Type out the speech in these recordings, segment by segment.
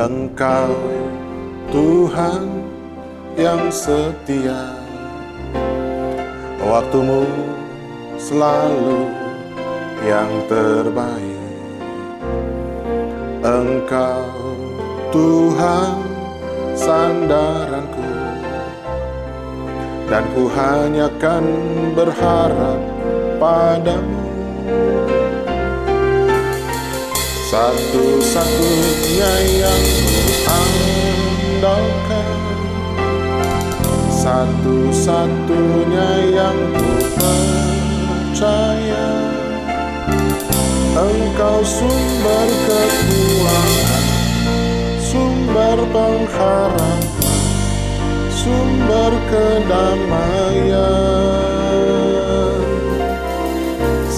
Engkau Tuhan yang setia. Waktumu selalu yang terbaik. Engkau Tuhan sandaranku. Dan ku hanya kan berharap padamu Satu-satunya yang ku andalkan Satu-satunya yang ku percaya Engkau sumber kekuatan Sumber pengharapan Sumber kedamaian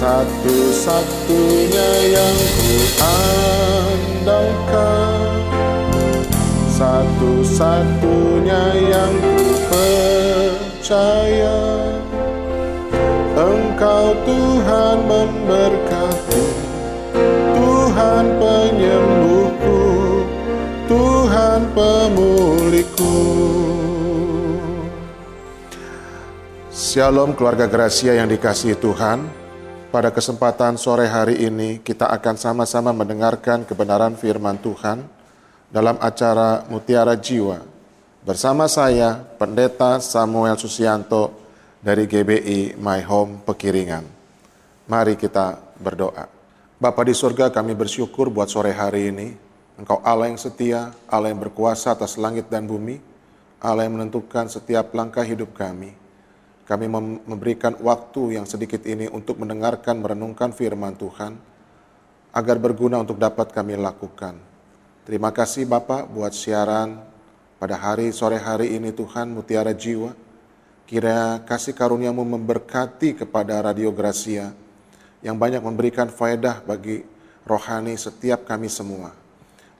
satu-satunya yang ku andalkan. Satu-satunya yang ku percaya. Engkau Tuhan memberkati. Tuhan penyembuhku. Tuhan pemulihku Shalom keluarga Gracia yang dikasihi Tuhan pada kesempatan sore hari ini, kita akan sama-sama mendengarkan kebenaran firman Tuhan dalam acara Mutiara Jiwa. Bersama saya, Pendeta Samuel Susianto dari GBI My Home Pekiringan. Mari kita berdoa. Bapa di surga, kami bersyukur buat sore hari ini. Engkau Allah yang setia, Allah yang berkuasa atas langit dan bumi, Allah yang menentukan setiap langkah hidup kami. Kami memberikan waktu yang sedikit ini untuk mendengarkan, merenungkan firman Tuhan, agar berguna untuk dapat kami lakukan. Terima kasih Bapak buat siaran pada hari sore hari ini Tuhan Mutiara Jiwa. Kira kasih karuniamu memberkati kepada Radio Gracia yang banyak memberikan faedah bagi rohani setiap kami semua.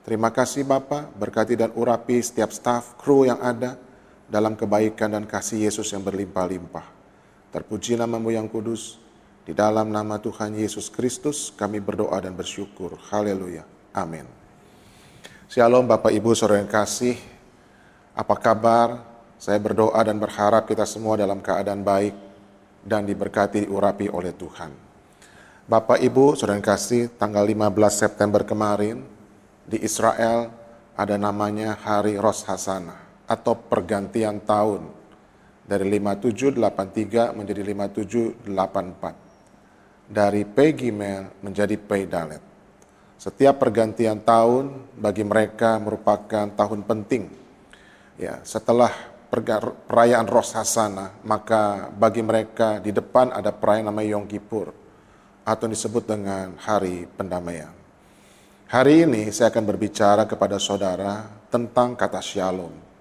Terima kasih Bapak, berkati dan urapi setiap staf, kru yang ada, dalam kebaikan dan kasih Yesus yang berlimpah-limpah. Terpuji namamu yang kudus, di dalam nama Tuhan Yesus Kristus kami berdoa dan bersyukur. Haleluya. Amin. Shalom Bapak Ibu Saudara yang kasih. Apa kabar? Saya berdoa dan berharap kita semua dalam keadaan baik dan diberkati diurapi oleh Tuhan. Bapak Ibu Saudara yang kasih, tanggal 15 September kemarin di Israel ada namanya Hari Rosh Hasanah atau pergantian tahun dari 5783 menjadi 5784. Dari Pei Gimel menjadi Pei Dalet. Setiap pergantian tahun bagi mereka merupakan tahun penting. Ya, setelah perayaan Rosh Hashanah, maka bagi mereka di depan ada perayaan namanya Yom Kippur atau disebut dengan Hari Pendamaian. Hari ini saya akan berbicara kepada saudara tentang kata Shalom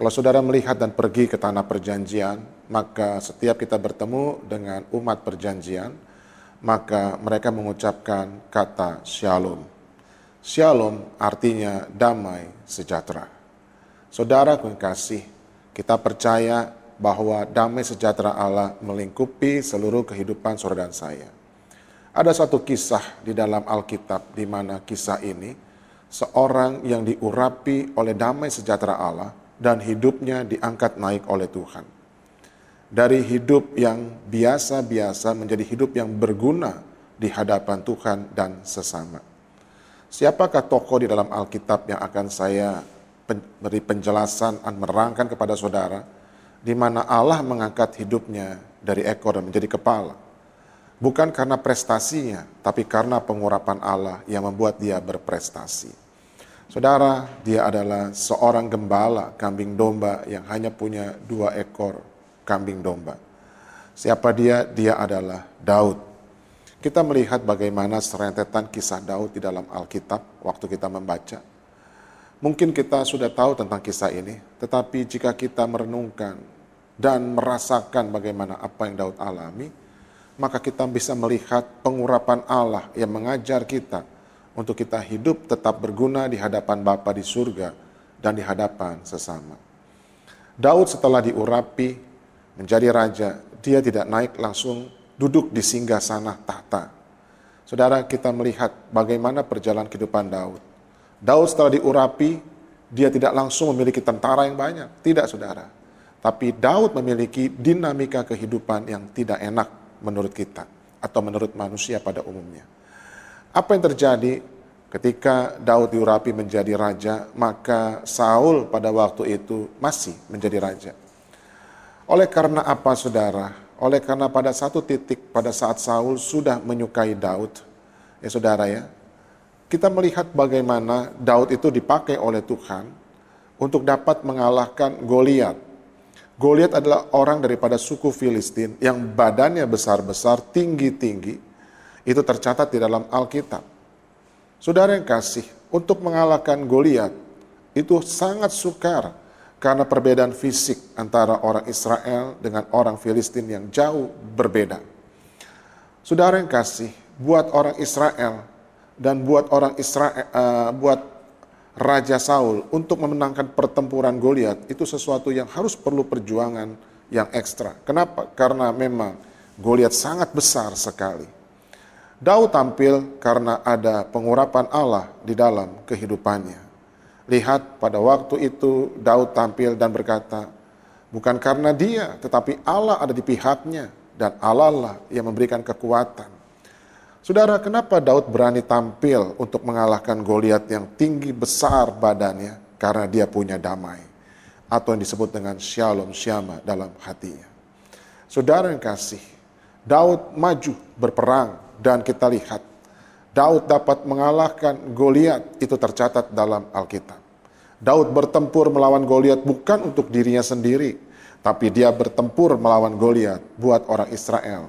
kalau saudara melihat dan pergi ke tanah perjanjian, maka setiap kita bertemu dengan umat perjanjian, maka mereka mengucapkan kata shalom. Shalom artinya damai sejahtera. Saudara kasih, kita percaya bahwa damai sejahtera Allah melingkupi seluruh kehidupan saudara dan saya. Ada satu kisah di dalam Alkitab di mana kisah ini seorang yang diurapi oleh damai sejahtera Allah dan hidupnya diangkat naik oleh Tuhan. Dari hidup yang biasa-biasa menjadi hidup yang berguna di hadapan Tuhan dan sesama. Siapakah tokoh di dalam Alkitab yang akan saya beri penjelasan dan menerangkan kepada saudara, di mana Allah mengangkat hidupnya dari ekor dan menjadi kepala. Bukan karena prestasinya, tapi karena pengurapan Allah yang membuat dia berprestasi. Saudara, dia adalah seorang gembala kambing domba yang hanya punya dua ekor kambing domba. Siapa dia? Dia adalah Daud. Kita melihat bagaimana serentetan kisah Daud di dalam Alkitab waktu kita membaca. Mungkin kita sudah tahu tentang kisah ini, tetapi jika kita merenungkan dan merasakan bagaimana apa yang Daud alami, maka kita bisa melihat pengurapan Allah yang mengajar kita untuk kita hidup tetap berguna di hadapan Bapa di surga dan di hadapan sesama. Daud setelah diurapi menjadi raja, dia tidak naik langsung duduk di singgah sana tahta. Saudara, kita melihat bagaimana perjalanan kehidupan Daud. Daud setelah diurapi, dia tidak langsung memiliki tentara yang banyak. Tidak, saudara. Tapi Daud memiliki dinamika kehidupan yang tidak enak menurut kita atau menurut manusia pada umumnya. Apa yang terjadi ketika Daud diurapi menjadi raja, maka Saul pada waktu itu masih menjadi raja. Oleh karena apa saudara? Oleh karena pada satu titik pada saat Saul sudah menyukai Daud, ya saudara ya, kita melihat bagaimana Daud itu dipakai oleh Tuhan untuk dapat mengalahkan Goliat. Goliat adalah orang daripada suku Filistin yang badannya besar-besar, tinggi-tinggi. Itu tercatat di dalam Alkitab. Saudara yang kasih, untuk mengalahkan Goliat itu sangat sukar karena perbedaan fisik antara orang Israel dengan orang Filistin yang jauh berbeda. Saudara yang kasih, buat orang Israel dan buat orang Israel, uh, buat Raja Saul untuk memenangkan pertempuran Goliat itu sesuatu yang harus perlu perjuangan yang ekstra. Kenapa? Karena memang Goliat sangat besar sekali. Daud tampil karena ada pengurapan Allah di dalam kehidupannya. Lihat pada waktu itu Daud tampil dan berkata, bukan karena dia, tetapi Allah ada di pihaknya dan Allah lah yang memberikan kekuatan. Saudara, kenapa Daud berani tampil untuk mengalahkan Goliat yang tinggi besar badannya? Karena dia punya damai atau yang disebut dengan shalom syama dalam hatinya. Saudara yang kasih, Daud maju berperang dan kita lihat Daud dapat mengalahkan Goliat itu tercatat dalam Alkitab. Daud bertempur melawan Goliat bukan untuk dirinya sendiri, tapi dia bertempur melawan Goliat buat orang Israel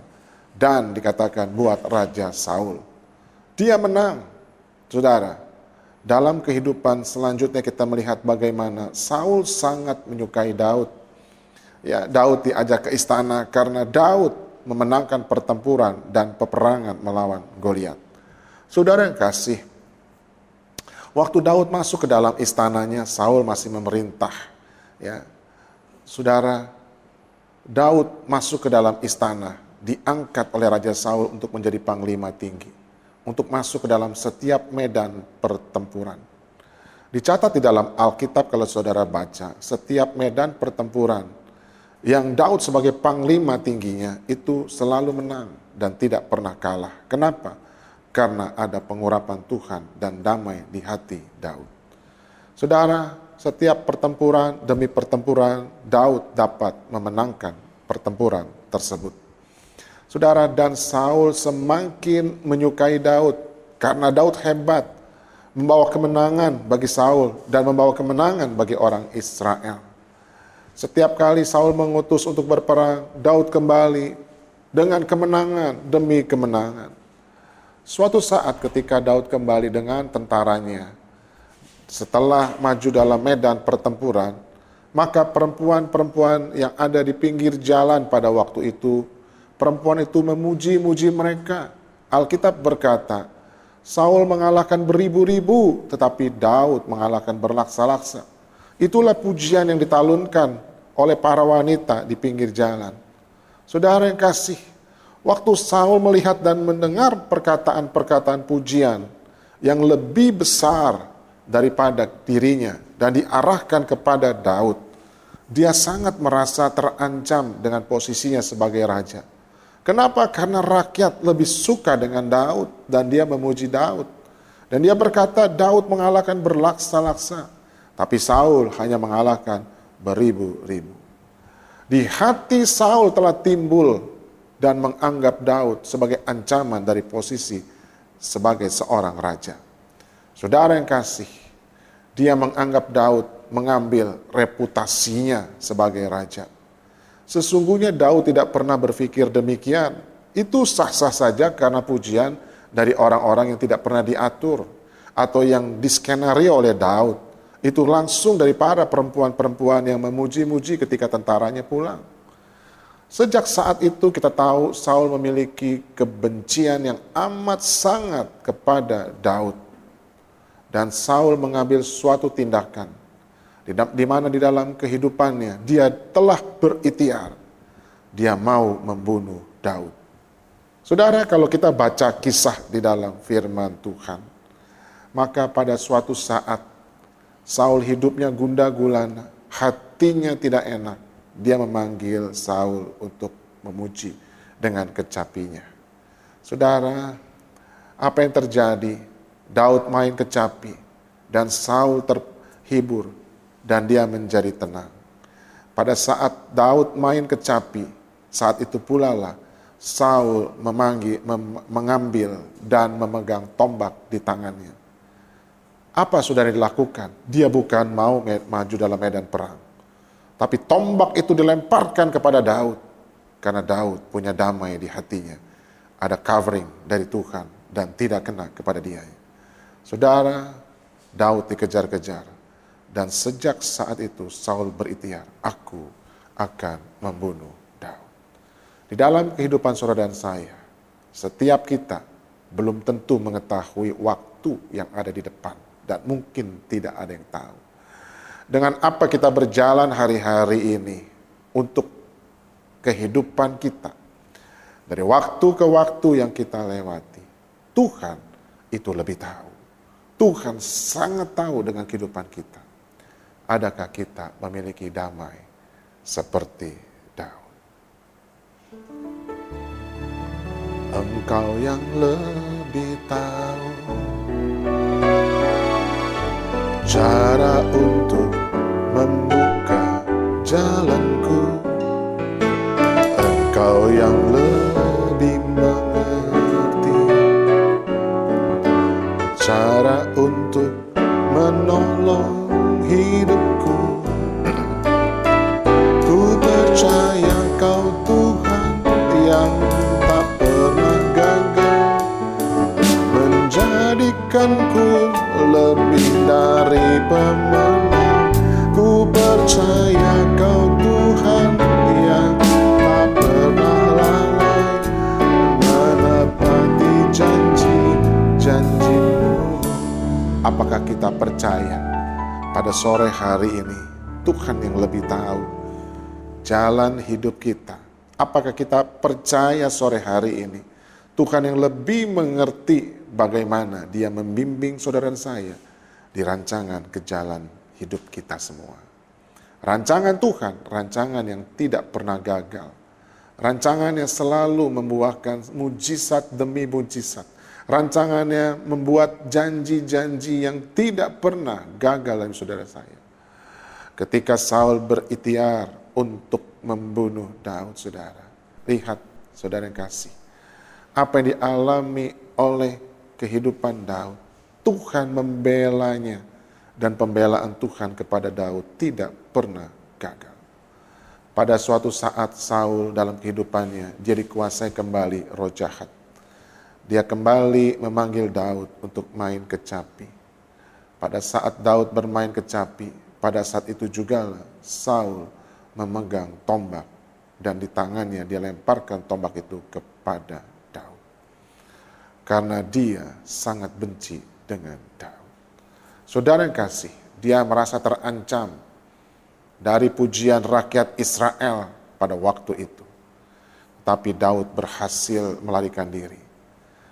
dan dikatakan buat Raja Saul. Dia menang, saudara. Dalam kehidupan selanjutnya kita melihat bagaimana Saul sangat menyukai Daud. Ya, Daud diajak ke istana karena Daud memenangkan pertempuran dan peperangan melawan Goliat. Saudara yang kasih, waktu Daud masuk ke dalam istananya, Saul masih memerintah. Ya, saudara, Daud masuk ke dalam istana, diangkat oleh Raja Saul untuk menjadi panglima tinggi, untuk masuk ke dalam setiap medan pertempuran. Dicatat di dalam Alkitab kalau saudara baca, setiap medan pertempuran yang Daud sebagai panglima tingginya itu selalu menang dan tidak pernah kalah. Kenapa? karena ada pengurapan Tuhan dan damai di hati Daud. Saudara, setiap pertempuran demi pertempuran Daud dapat memenangkan pertempuran tersebut. Saudara, dan Saul semakin menyukai Daud karena Daud hebat, membawa kemenangan bagi Saul dan membawa kemenangan bagi orang Israel. Setiap kali Saul mengutus untuk berperang, Daud kembali dengan kemenangan demi kemenangan. Suatu saat ketika Daud kembali dengan tentaranya, setelah maju dalam medan pertempuran, maka perempuan-perempuan yang ada di pinggir jalan pada waktu itu, perempuan itu memuji-muji mereka. Alkitab berkata, Saul mengalahkan beribu-ribu, tetapi Daud mengalahkan berlaksa-laksa. Itulah pujian yang ditalunkan oleh para wanita di pinggir jalan. Saudara yang kasih, Waktu Saul melihat dan mendengar perkataan-perkataan pujian yang lebih besar daripada dirinya dan diarahkan kepada Daud, dia sangat merasa terancam dengan posisinya sebagai raja. Kenapa? Karena rakyat lebih suka dengan Daud dan dia memuji Daud. Dan dia berkata Daud mengalahkan berlaksa-laksa, tapi Saul hanya mengalahkan beribu-ribu. Di hati Saul telah timbul dan menganggap Daud sebagai ancaman dari posisi sebagai seorang raja. Saudara yang kasih, dia menganggap Daud mengambil reputasinya sebagai raja. Sesungguhnya Daud tidak pernah berpikir demikian. Itu sah-sah saja karena pujian dari orang-orang yang tidak pernah diatur atau yang diskenario oleh Daud. Itu langsung dari para perempuan-perempuan yang memuji-muji ketika tentaranya pulang. Sejak saat itu kita tahu Saul memiliki kebencian yang amat sangat kepada Daud. Dan Saul mengambil suatu tindakan di mana di dalam kehidupannya dia telah beritiar dia mau membunuh Daud. Saudara, kalau kita baca kisah di dalam firman Tuhan, Maka pada suatu saat Saul hidupnya gunda gulana, hatinya tidak enak. Dia memanggil Saul untuk memuji dengan kecapinya. Saudara, apa yang terjadi? Daud main kecapi dan Saul terhibur dan dia menjadi tenang. Pada saat Daud main kecapi, saat itu pula lah Saul memanggil, mem, mengambil dan memegang tombak di tangannya. Apa sudah dilakukan? Dia bukan mau maju dalam medan perang. Tapi tombak itu dilemparkan kepada Daud. Karena Daud punya damai di hatinya. Ada covering dari Tuhan dan tidak kena kepada dia. Saudara, Daud dikejar-kejar. Dan sejak saat itu Saul berikhtiar, aku akan membunuh Daud. Di dalam kehidupan saudara dan saya, setiap kita belum tentu mengetahui waktu yang ada di depan dan mungkin tidak ada yang tahu. Dengan apa kita berjalan hari-hari ini untuk kehidupan kita. Dari waktu ke waktu yang kita lewati, Tuhan itu lebih tahu. Tuhan sangat tahu dengan kehidupan kita. Adakah kita memiliki damai seperti Daud? Engkau yang lebih tahu cara untuk membuka jalanku dari pemenang Ku percaya kau Tuhan yang tak pernah lalai Menepati janji-janjimu Apakah kita percaya pada sore hari ini Tuhan yang lebih tahu jalan hidup kita? Apakah kita percaya sore hari ini Tuhan yang lebih mengerti bagaimana dia membimbing saudara saya di rancangan ke jalan hidup kita semua. Rancangan Tuhan, rancangan yang tidak pernah gagal. Rancangan yang selalu membuahkan mujizat demi mujizat. Rancangannya membuat janji-janji yang tidak pernah gagal dalam saudara saya. Ketika Saul berikhtiar untuk membunuh Daud, saudara. Lihat, saudara yang kasih. Apa yang dialami oleh kehidupan Daud. Tuhan membelanya dan pembelaan Tuhan kepada Daud tidak pernah gagal. Pada suatu saat Saul dalam kehidupannya dia dikuasai kembali roh jahat. Dia kembali memanggil Daud untuk main kecapi. Pada saat Daud bermain kecapi, pada saat itu juga Saul memegang tombak dan di tangannya dia lemparkan tombak itu kepada karena dia sangat benci dengan Daud. Saudara yang kasih, dia merasa terancam dari pujian rakyat Israel pada waktu itu. Tapi Daud berhasil melarikan diri.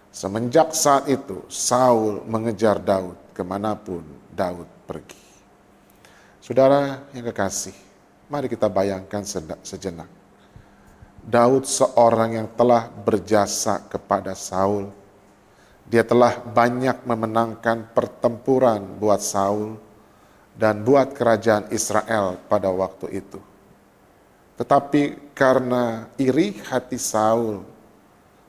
Semenjak saat itu, Saul mengejar Daud ke mana pun Daud pergi. Saudara yang kekasih, mari kita bayangkan sejenak. Daud seorang yang telah berjasa kepada Saul, dia telah banyak memenangkan pertempuran buat Saul dan buat kerajaan Israel pada waktu itu. Tetapi karena iri hati Saul,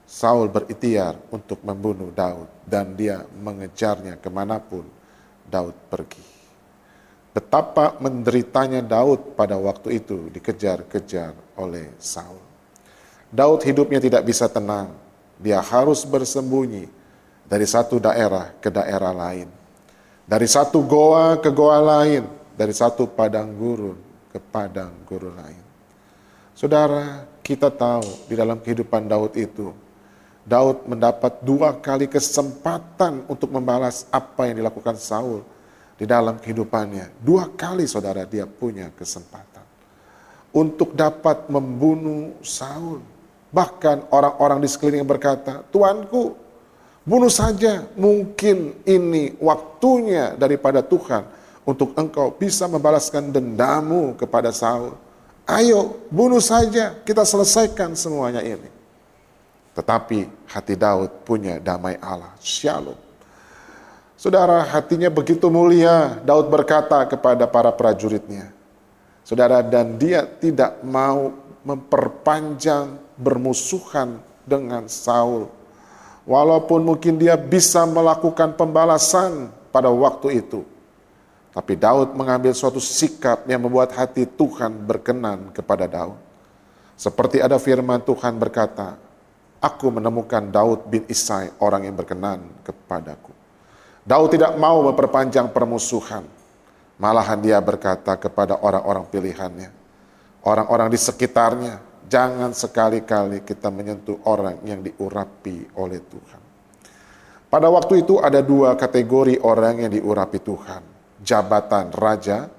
Saul berikhtiar untuk membunuh Daud dan dia mengejarnya ke mana pun Daud pergi. Betapa menderitanya Daud pada waktu itu dikejar-kejar oleh Saul. Daud hidupnya tidak bisa tenang, dia harus bersembunyi dari satu daerah ke daerah lain. Dari satu goa ke goa lain, dari satu padang gurun ke padang gurun lain. Saudara, kita tahu di dalam kehidupan Daud itu, Daud mendapat dua kali kesempatan untuk membalas apa yang dilakukan Saul di dalam kehidupannya. Dua kali saudara dia punya kesempatan untuk dapat membunuh Saul. Bahkan orang-orang di sekeliling berkata, Tuanku, Bunuh saja, mungkin ini waktunya daripada Tuhan untuk engkau bisa membalaskan dendamu kepada Saul. Ayo, bunuh saja, kita selesaikan semuanya ini. Tetapi hati Daud punya damai Allah, shalom. Saudara, hatinya begitu mulia, Daud berkata kepada para prajuritnya, Saudara, dan dia tidak mau memperpanjang bermusuhan dengan Saul. Walaupun mungkin dia bisa melakukan pembalasan pada waktu itu. Tapi Daud mengambil suatu sikap yang membuat hati Tuhan berkenan kepada Daud. Seperti ada firman Tuhan berkata, Aku menemukan Daud bin Isai, orang yang berkenan kepadaku. Daud tidak mau memperpanjang permusuhan Malahan dia berkata kepada orang-orang pilihannya, orang-orang di sekitarnya, jangan sekali-kali kita menyentuh orang yang diurapi oleh Tuhan. Pada waktu itu ada dua kategori orang yang diurapi Tuhan, jabatan raja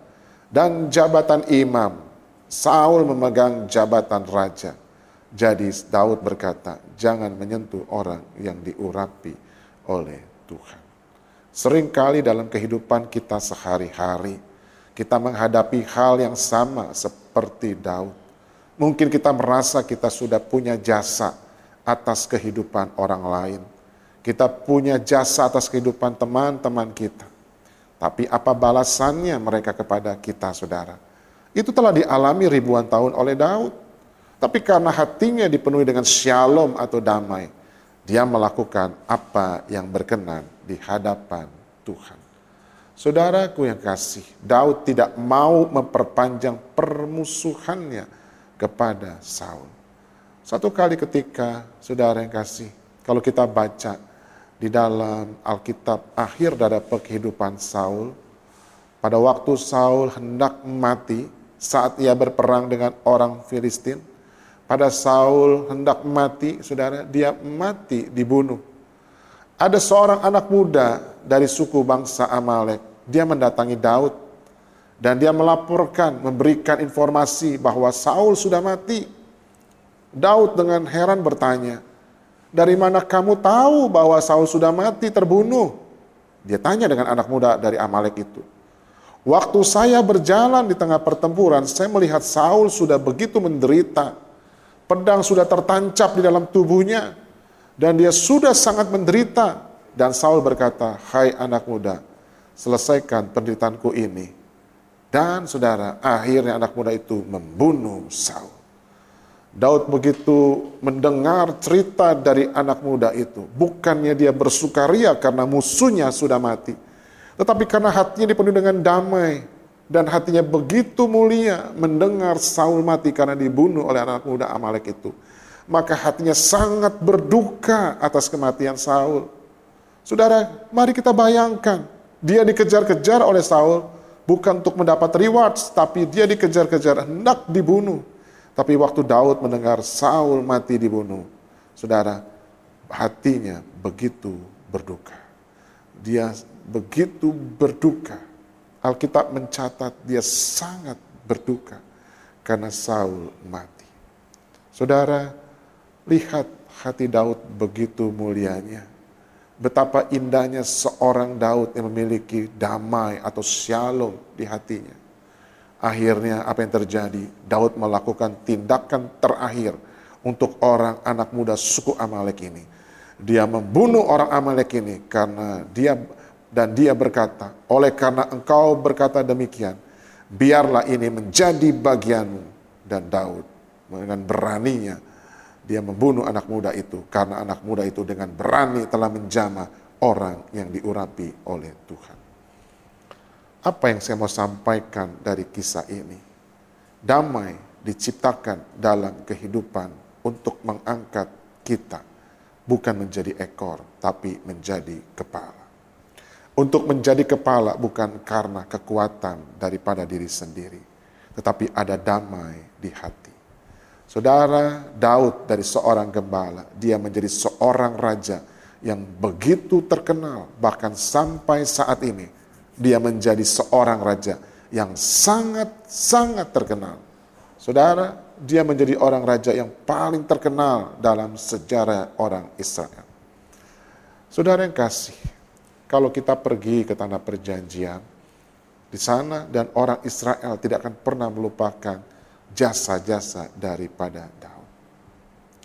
dan jabatan imam. Saul memegang jabatan raja. Jadi Daud berkata, jangan menyentuh orang yang diurapi oleh Tuhan. Seringkali dalam kehidupan kita sehari-hari, kita menghadapi hal yang sama seperti Daud. Mungkin kita merasa kita sudah punya jasa atas kehidupan orang lain. Kita punya jasa atas kehidupan teman-teman kita. Tapi apa balasannya mereka kepada kita, saudara? Itu telah dialami ribuan tahun oleh Daud. Tapi karena hatinya dipenuhi dengan shalom atau damai, dia melakukan apa yang berkenan di hadapan Tuhan. Saudaraku yang kasih, Daud tidak mau memperpanjang permusuhannya kepada Saul. Satu kali ketika, saudara yang kasih, kalau kita baca di dalam Alkitab akhir dari kehidupan Saul, pada waktu Saul hendak mati saat ia berperang dengan orang Filistin, pada Saul hendak mati, saudara, dia mati dibunuh ada seorang anak muda dari suku bangsa Amalek. Dia mendatangi Daud dan dia melaporkan, memberikan informasi bahwa Saul sudah mati. Daud dengan heran bertanya, "Dari mana kamu tahu bahwa Saul sudah mati terbunuh?" Dia tanya dengan anak muda dari Amalek itu. Waktu saya berjalan di tengah pertempuran, saya melihat Saul sudah begitu menderita. Pedang sudah tertancap di dalam tubuhnya dan dia sudah sangat menderita. Dan Saul berkata, hai anak muda, selesaikan penderitaanku ini. Dan saudara, akhirnya anak muda itu membunuh Saul. Daud begitu mendengar cerita dari anak muda itu. Bukannya dia bersukaria karena musuhnya sudah mati. Tetapi karena hatinya dipenuhi dengan damai. Dan hatinya begitu mulia mendengar Saul mati karena dibunuh oleh anak muda Amalek itu maka hatinya sangat berduka atas kematian Saul. Saudara, mari kita bayangkan, dia dikejar-kejar oleh Saul bukan untuk mendapat reward, tapi dia dikejar-kejar hendak dibunuh. Tapi waktu Daud mendengar Saul mati dibunuh, saudara, hatinya begitu berduka. Dia begitu berduka. Alkitab mencatat dia sangat berduka karena Saul mati. Saudara, Lihat hati Daud begitu mulianya. Betapa indahnya seorang Daud yang memiliki damai atau shalom di hatinya. Akhirnya apa yang terjadi? Daud melakukan tindakan terakhir untuk orang anak muda suku Amalek ini. Dia membunuh orang Amalek ini karena dia dan dia berkata, oleh karena engkau berkata demikian, biarlah ini menjadi bagianmu. Dan Daud dengan beraninya dia membunuh anak muda itu karena anak muda itu dengan berani telah menjamah orang yang diurapi oleh Tuhan. Apa yang saya mau sampaikan dari kisah ini? Damai diciptakan dalam kehidupan untuk mengangkat kita, bukan menjadi ekor, tapi menjadi kepala. Untuk menjadi kepala bukan karena kekuatan daripada diri sendiri, tetapi ada damai di hati Saudara Daud dari seorang gembala, dia menjadi seorang raja yang begitu terkenal, bahkan sampai saat ini dia menjadi seorang raja yang sangat-sangat terkenal. Saudara, dia menjadi orang raja yang paling terkenal dalam sejarah orang Israel. Saudara yang kasih, kalau kita pergi ke tanah perjanjian, di sana dan orang Israel tidak akan pernah melupakan jasa-jasa daripada Daud.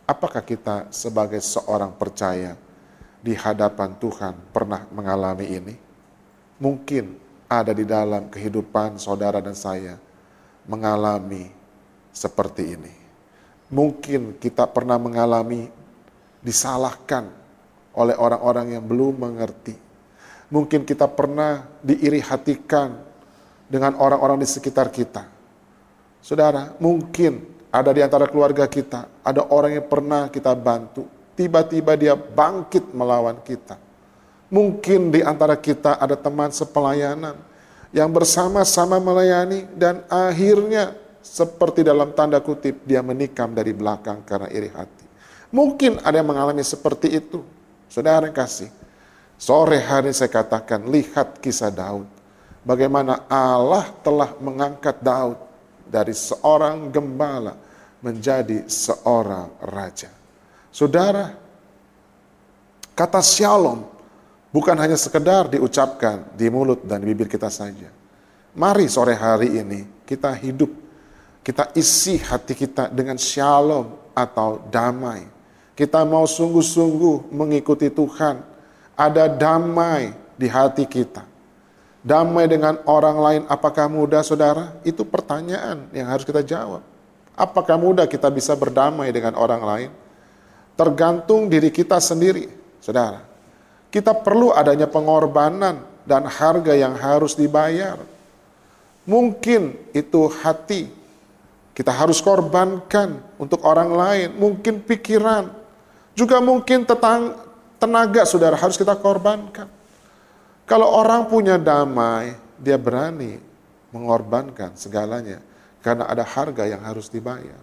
Apakah kita sebagai seorang percaya di hadapan Tuhan pernah mengalami ini? Mungkin ada di dalam kehidupan saudara dan saya mengalami seperti ini. Mungkin kita pernah mengalami disalahkan oleh orang-orang yang belum mengerti Mungkin kita pernah diiri hatikan dengan orang-orang di sekitar kita. Saudara, mungkin ada di antara keluarga kita, ada orang yang pernah kita bantu. Tiba-tiba dia bangkit melawan kita. Mungkin di antara kita ada teman sepelayanan yang bersama-sama melayani dan akhirnya seperti dalam tanda kutip dia menikam dari belakang karena iri hati. Mungkin ada yang mengalami seperti itu. Saudara yang kasih, Sore hari saya katakan, lihat kisah Daud. Bagaimana Allah telah mengangkat Daud dari seorang gembala menjadi seorang raja. Saudara, kata shalom bukan hanya sekedar diucapkan di mulut dan bibir kita saja. Mari sore hari ini kita hidup, kita isi hati kita dengan shalom atau damai. Kita mau sungguh-sungguh mengikuti Tuhan, ada damai di hati kita. Damai dengan orang lain apakah mudah saudara? Itu pertanyaan yang harus kita jawab. Apakah mudah kita bisa berdamai dengan orang lain? Tergantung diri kita sendiri, saudara. Kita perlu adanya pengorbanan dan harga yang harus dibayar. Mungkin itu hati kita harus korbankan untuk orang lain, mungkin pikiran, juga mungkin tetang, Tenaga saudara harus kita korbankan. Kalau orang punya damai, dia berani mengorbankan segalanya karena ada harga yang harus dibayar.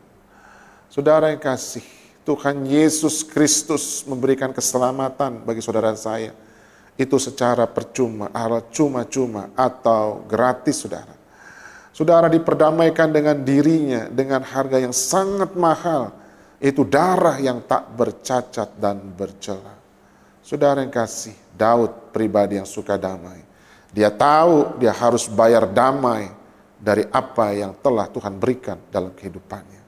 Saudara yang kasih, Tuhan Yesus Kristus memberikan keselamatan bagi saudara saya. Itu secara percuma, cuma-cuma atau gratis saudara. Saudara diperdamaikan dengan dirinya dengan harga yang sangat mahal. Itu darah yang tak bercacat dan bercela. Saudara yang kasih, Daud pribadi yang suka damai. Dia tahu dia harus bayar damai dari apa yang telah Tuhan berikan dalam kehidupannya.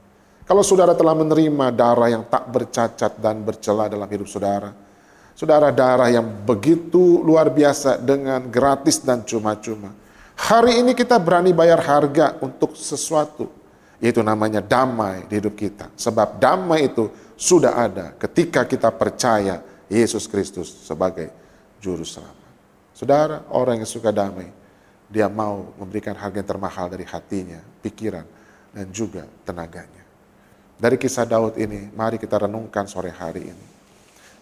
Kalau saudara telah menerima darah yang tak bercacat dan bercela dalam hidup saudara, saudara darah yang begitu luar biasa dengan gratis dan cuma-cuma. Hari ini kita berani bayar harga untuk sesuatu, yaitu namanya damai di hidup kita. Sebab damai itu sudah ada ketika kita percaya Yesus Kristus sebagai juru selamat. Saudara, orang yang suka damai, dia mau memberikan harga yang termahal dari hatinya, pikiran, dan juga tenaganya. Dari kisah Daud ini, mari kita renungkan sore hari ini.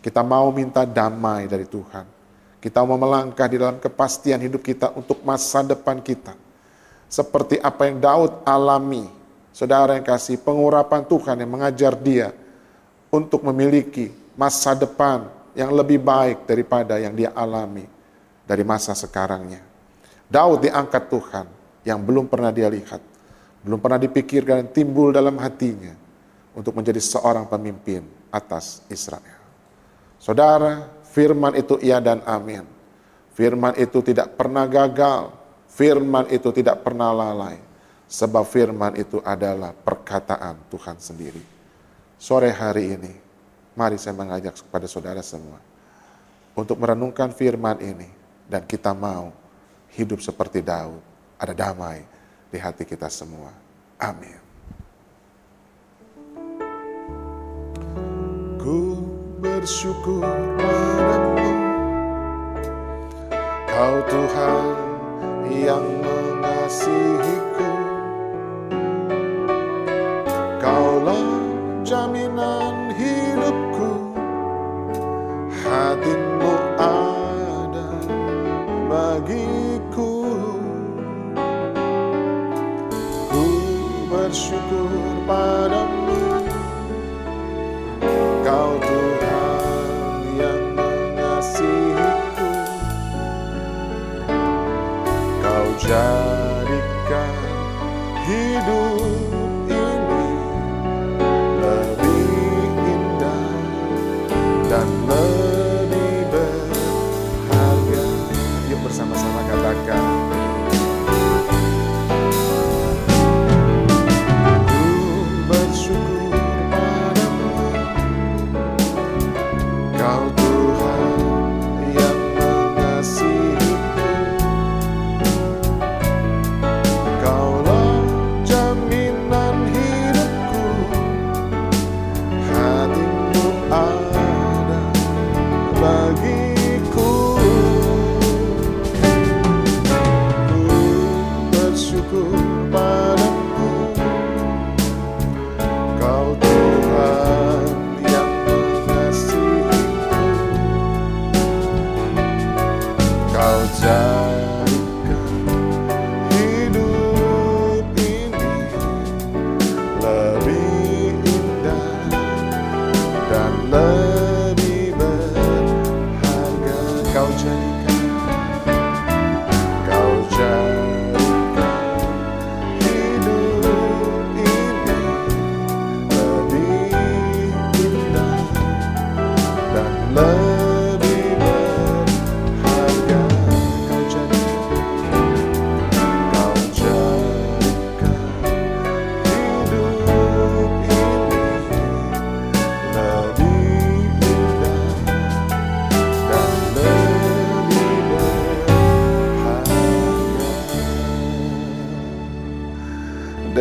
Kita mau minta damai dari Tuhan. Kita mau melangkah di dalam kepastian hidup kita untuk masa depan kita. Seperti apa yang Daud alami. Saudara yang kasih pengurapan Tuhan yang mengajar dia untuk memiliki masa depan yang lebih baik daripada yang dia alami dari masa sekarangnya. Daud diangkat Tuhan yang belum pernah dia lihat, belum pernah dipikirkan dan timbul dalam hatinya untuk menjadi seorang pemimpin atas Israel. Saudara, firman itu iya dan amin. Firman itu tidak pernah gagal, firman itu tidak pernah lalai, sebab firman itu adalah perkataan Tuhan sendiri. Sore hari ini, Mari saya mengajak kepada saudara semua untuk merenungkan firman ini dan kita mau hidup seperti Daud, ada damai di hati kita semua. Amin. Ku bersyukur padamu, Kau Tuhan yang mengasihiku. Jaminan hatimu ada bagiku. Ku bersyukur padamu. Kau Tuhan yang mengasihiku. Kau jadikan hidup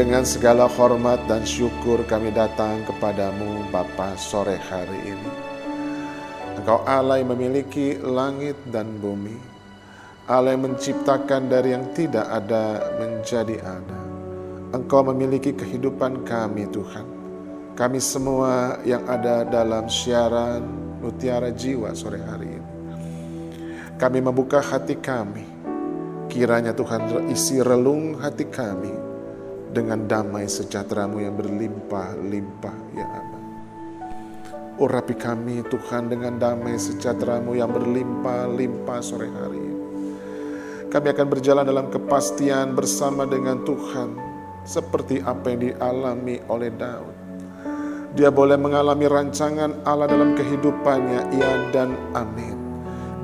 Dengan segala hormat dan syukur kami datang kepadamu Bapa sore hari ini. Engkau Allah yang memiliki langit dan bumi. Allah yang menciptakan dari yang tidak ada menjadi ada. Engkau memiliki kehidupan kami Tuhan. Kami semua yang ada dalam siaran Mutiara Jiwa sore hari ini. Kami membuka hati kami. Kiranya Tuhan isi relung hati kami dengan damai sejahteramu yang berlimpah-limpah ya Allah. Urapi kami Tuhan dengan damai sejahteramu yang berlimpah-limpah sore hari. Kami akan berjalan dalam kepastian bersama dengan Tuhan seperti apa yang dialami oleh Daud. Dia boleh mengalami rancangan Allah dalam kehidupannya, ya dan amin.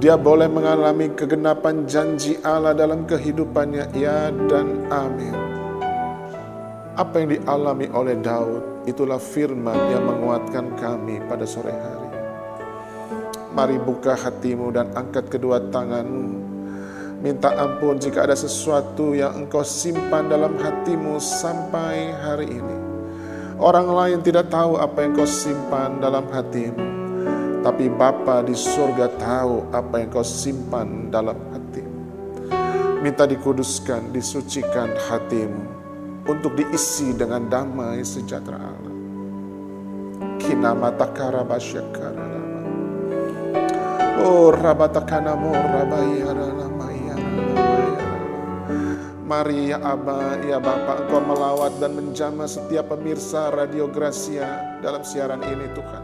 Dia boleh mengalami kegenapan janji Allah dalam kehidupannya, ya dan amin. Apa yang dialami oleh Daud, itulah firman yang menguatkan kami pada sore hari. Mari buka hatimu dan angkat kedua tanganmu. Minta ampun jika ada sesuatu yang engkau simpan dalam hatimu sampai hari ini. Orang lain tidak tahu apa yang kau simpan dalam hatimu. Tapi Bapa di surga tahu apa yang kau simpan dalam hatimu. Minta dikuduskan, disucikan hatimu untuk diisi dengan damai sejahtera Allah. Kinamatakara basyakara Oh rabatakana rabayara lamaya Mari ya Aba, ya Bapa, Engkau melawat dan menjamah setiap pemirsa Radio Gracia dalam siaran ini Tuhan.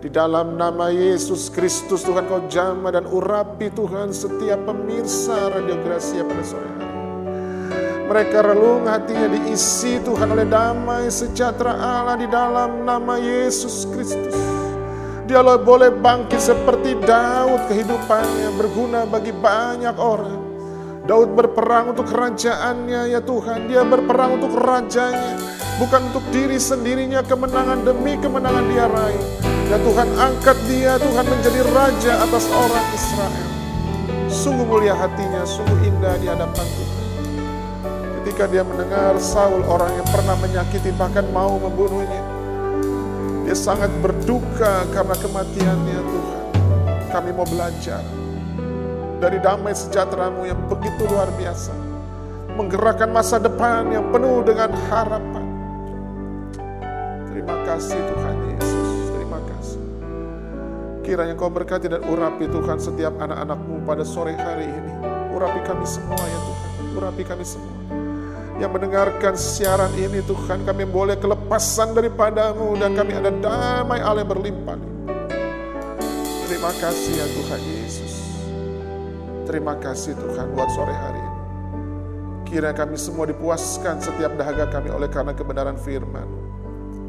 Di dalam nama Yesus Kristus Tuhan Kau jamah dan urapi Tuhan setiap pemirsa Radio Gracia pada sore hari. Mereka relung hatinya diisi Tuhan oleh damai sejahtera Allah di dalam nama Yesus Kristus. Dia boleh bangkit seperti Daud kehidupannya berguna bagi banyak orang. Daud berperang untuk kerajaannya ya Tuhan. Dia berperang untuk rajanya. Bukan untuk diri sendirinya kemenangan demi kemenangan dia raih. Ya Tuhan angkat dia Tuhan menjadi raja atas orang Israel. Sungguh mulia hatinya, sungguh indah di hadapan Tuhan. Ketika dia mendengar Saul orang yang pernah menyakiti bahkan mau membunuhnya. Dia sangat berduka karena kematiannya Tuhan. Kami mau belajar dari damai sejahteramu yang begitu luar biasa. Menggerakkan masa depan yang penuh dengan harapan. Terima kasih Tuhan Yesus, terima kasih. Kiranya kau berkati dan urapi Tuhan setiap anak-anakmu pada sore hari ini. Urapi kami semua ya Tuhan, urapi kami semua. Yang mendengarkan siaran ini Tuhan kami boleh kelepasan daripadamu dan kami ada damai Allah berlimpah. Terima kasih ya Tuhan Yesus. Terima kasih Tuhan buat sore hari ini. Kira kami semua dipuaskan setiap dahaga kami oleh karena kebenaran firman.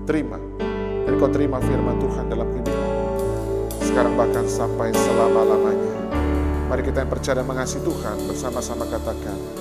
Terima. Dan kau terima firman Tuhan dalam hidup Sekarang bahkan sampai selama-lamanya. Mari kita yang percaya dan mengasihi Tuhan bersama-sama katakan.